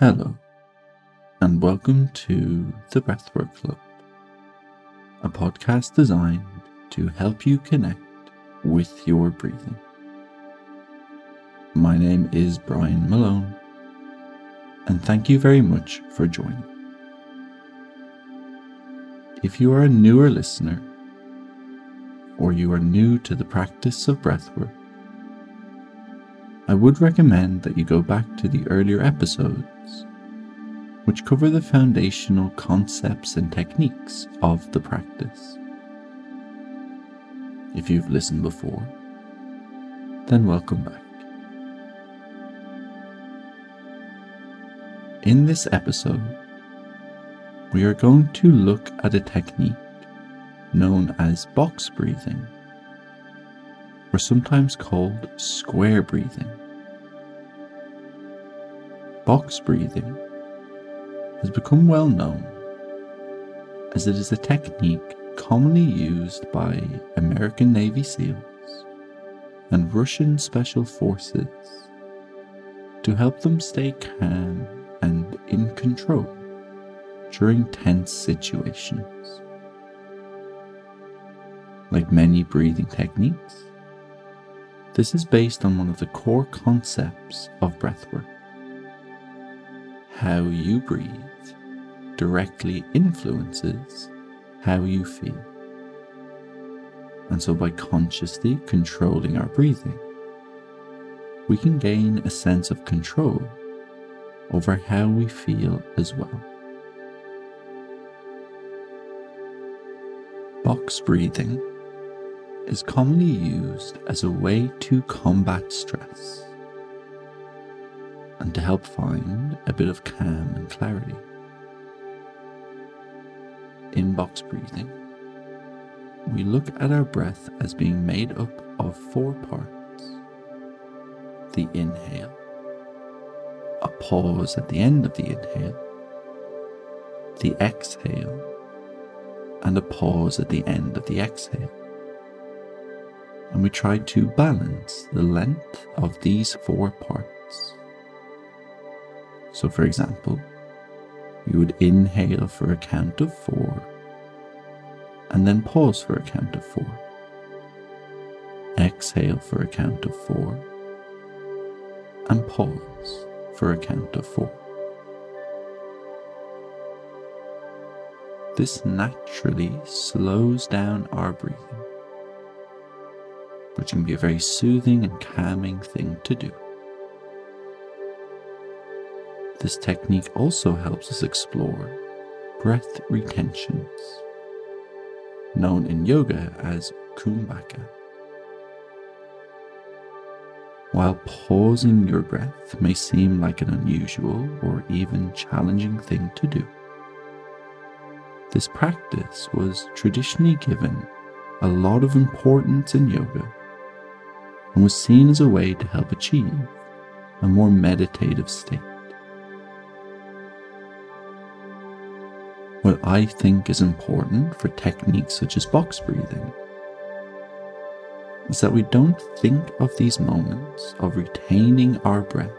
Hello, and welcome to the Breathwork Club, a podcast designed to help you connect with your breathing. My name is Brian Malone, and thank you very much for joining. If you are a newer listener, or you are new to the practice of breathwork, I would recommend that you go back to the earlier episodes, which cover the foundational concepts and techniques of the practice. If you've listened before, then welcome back. In this episode, we are going to look at a technique known as box breathing or sometimes called square breathing. Box breathing has become well known as it is a technique commonly used by American Navy SEALs and Russian Special Forces to help them stay calm and in control during tense situations. Like many breathing techniques, this is based on one of the core concepts of breathwork. How you breathe directly influences how you feel. And so, by consciously controlling our breathing, we can gain a sense of control over how we feel as well. Box breathing is commonly used as a way to combat stress and to help find a bit of calm and clarity. In box breathing, we look at our breath as being made up of four parts the inhale, a pause at the end of the inhale, the exhale, and a pause at the end of the exhale and we try to balance the length of these four parts. So, for example, you would inhale for a count of four and then pause for a count of four. Exhale for a count of four and pause for a count of four. This naturally slows down our breathing which can be a very soothing and calming thing to do. This technique also helps us explore breath retentions, known in yoga as kumbhaka. While pausing your breath may seem like an unusual or even challenging thing to do, this practice was traditionally given a lot of importance in yoga and was seen as a way to help achieve a more meditative state. What I think is important for techniques such as box breathing is that we don't think of these moments of retaining our breath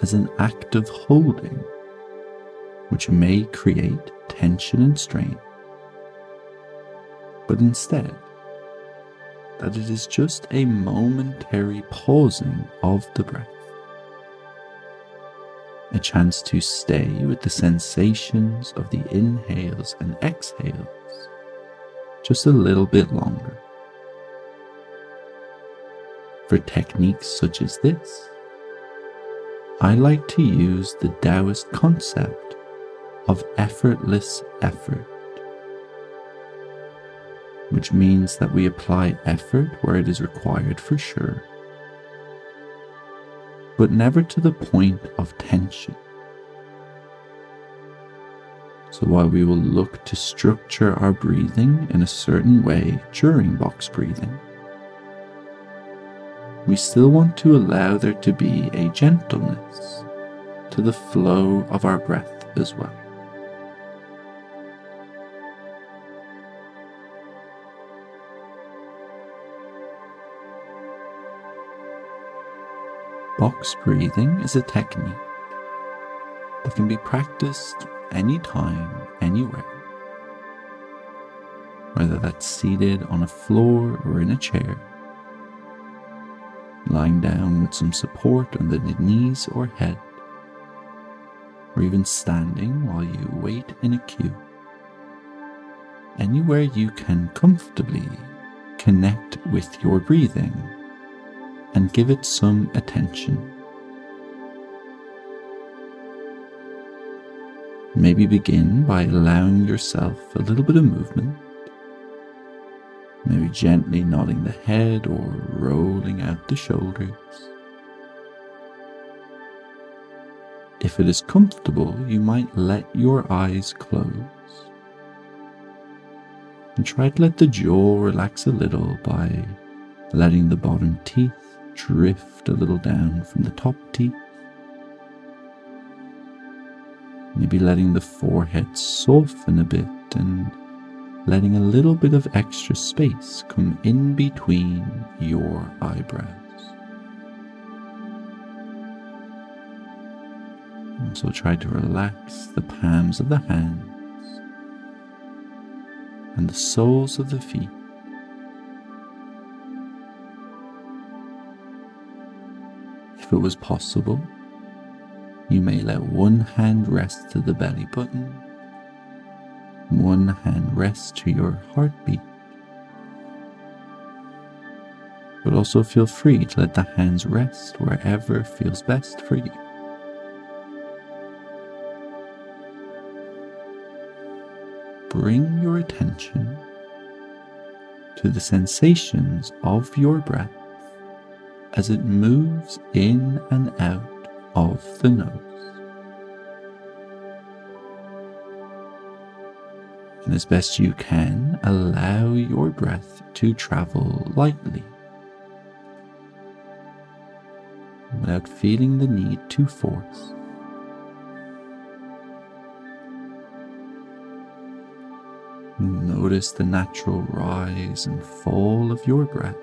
as an act of holding, which may create tension and strain, but instead that it is just a momentary pausing of the breath. A chance to stay with the sensations of the inhales and exhales just a little bit longer. For techniques such as this, I like to use the Taoist concept of effortless effort which means that we apply effort where it is required for sure, but never to the point of tension. So while we will look to structure our breathing in a certain way during box breathing, we still want to allow there to be a gentleness to the flow of our breath as well. Box breathing is a technique that can be practiced anytime, anywhere. Whether that's seated on a floor or in a chair, lying down with some support under the knees or head, or even standing while you wait in a queue. Anywhere you can comfortably connect with your breathing and give it some attention. Maybe begin by allowing yourself a little bit of movement. Maybe gently nodding the head or rolling out the shoulders. If it is comfortable, you might let your eyes close. And try to let the jaw relax a little by letting the bottom teeth drift a little down from the top teeth. Maybe letting the forehead soften a bit and letting a little bit of extra space come in between your eyebrows. Also, try to relax the palms of the hands and the soles of the feet. If it was possible, you may let one hand rest to the belly button, one hand rest to your heartbeat, but also feel free to let the hands rest wherever feels best for you. Bring your attention to the sensations of your breath as it moves in and out of the nose. And as best you can, allow your breath to travel lightly without feeling the need to force. Notice the natural rise and fall of your breath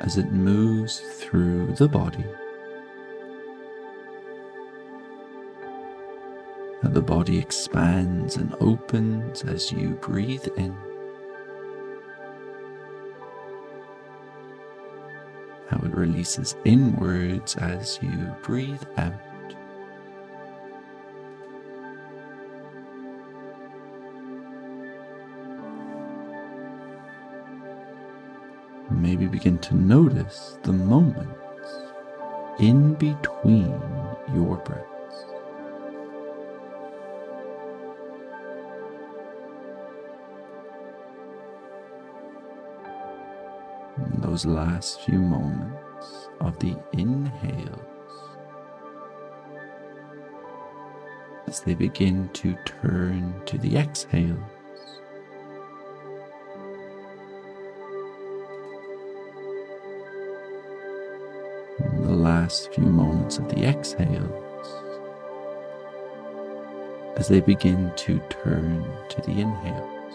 as it moves through the body. How the body expands and opens as you breathe in. How it releases inwards as you breathe out. Maybe begin to notice the moments in between your breaths. those last few moments of the inhales as they begin to turn to the exhales. Last few moments of the exhales as they begin to turn to the inhales.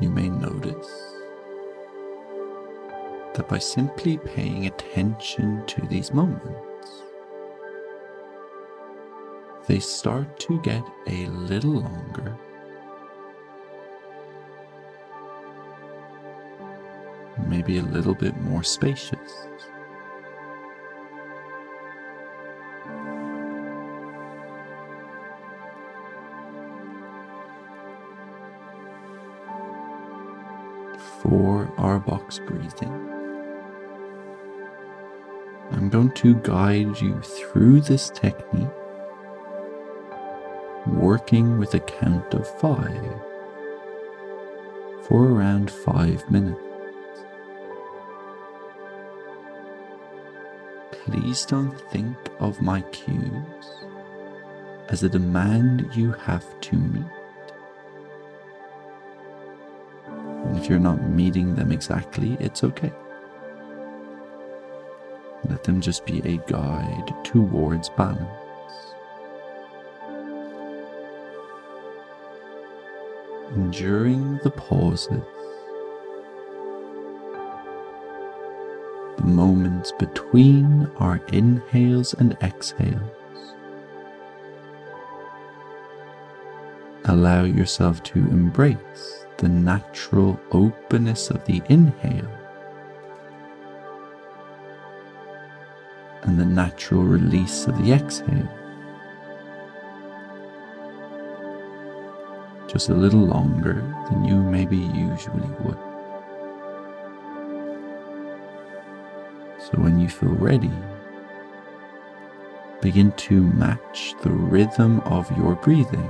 You may notice that by simply paying attention to these moments, they start to get a little longer maybe a little bit more spacious. For our box breathing, I'm going to guide you through this technique, working with a count of five for around five minutes. Please don't think of my cues as a demand you have to meet. And if you're not meeting them exactly, it's okay. Let them just be a guide towards balance. And during the pauses, moments between our inhales and exhales. Allow yourself to embrace the natural openness of the inhale and the natural release of the exhale. Just a little longer than you maybe usually would. So when you feel ready, begin to match the rhythm of your breathing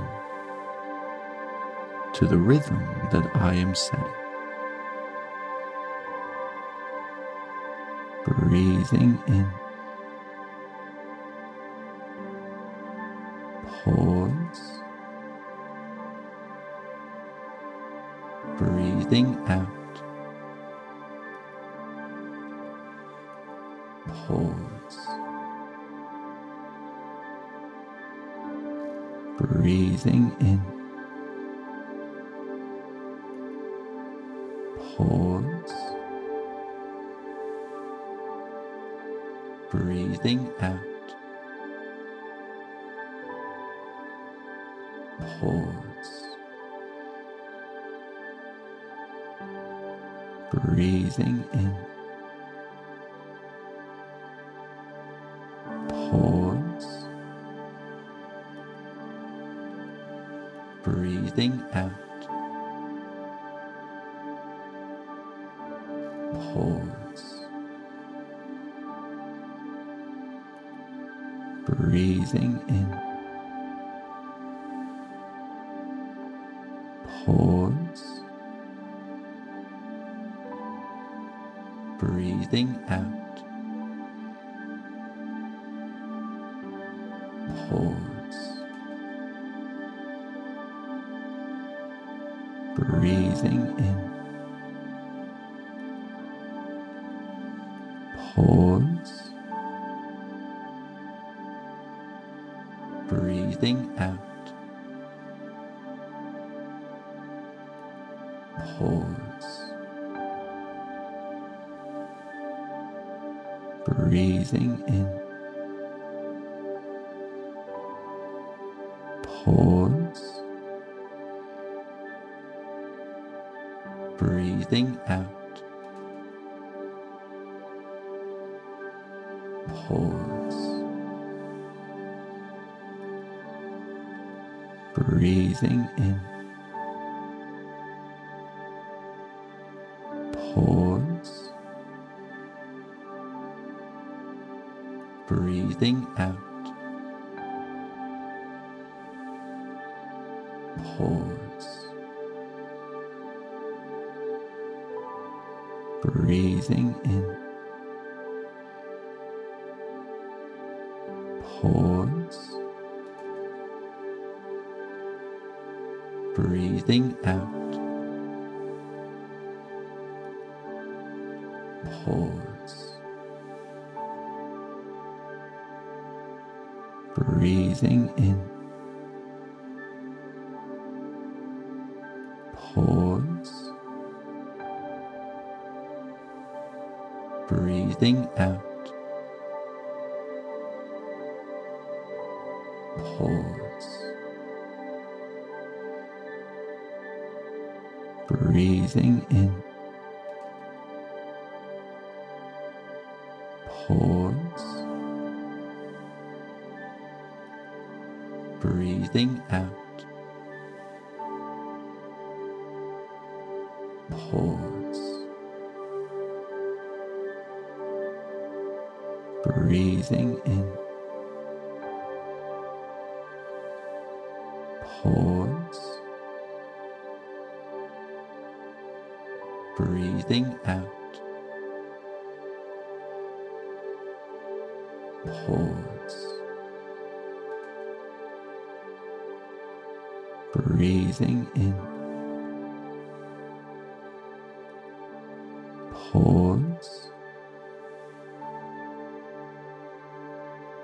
to the rhythm that I am setting. Breathing in. Breathing in. Pause. Breathing out. Pause. Breathing in. Breathing out. Pause. Breathing in. Breathing in. Pause. Breathing out. pause. Breathing in. Pause. Breathing out. Breathing in. Pause. Breathing out. Breathing out. pause. Breathing in. Pause. Breathing Breathing in. Pause. Breathing out. Pause. Breathing in.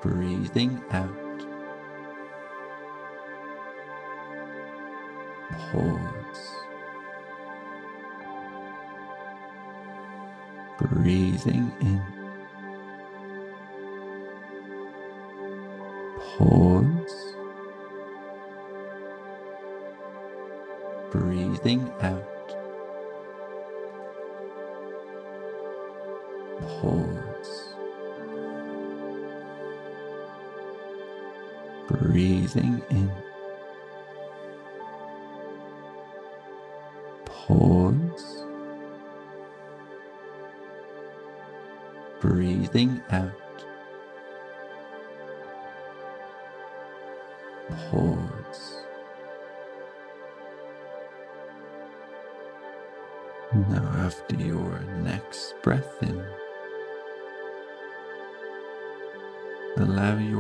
Breathing out. pause. Breathing in. Breathing in.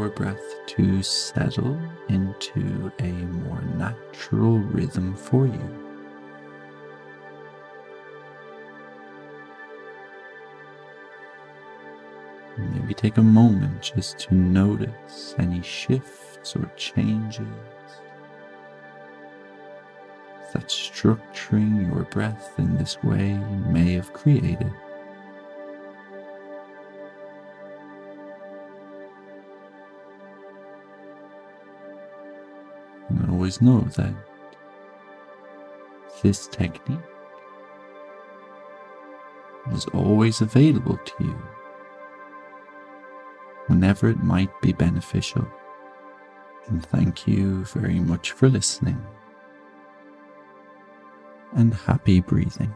Your breath to settle into a more natural rhythm for you. Maybe take a moment just to notice any shifts or changes that structuring your breath in this way may have created. Always know that this technique is always available to you whenever it might be beneficial. And thank you very much for listening. And happy breathing.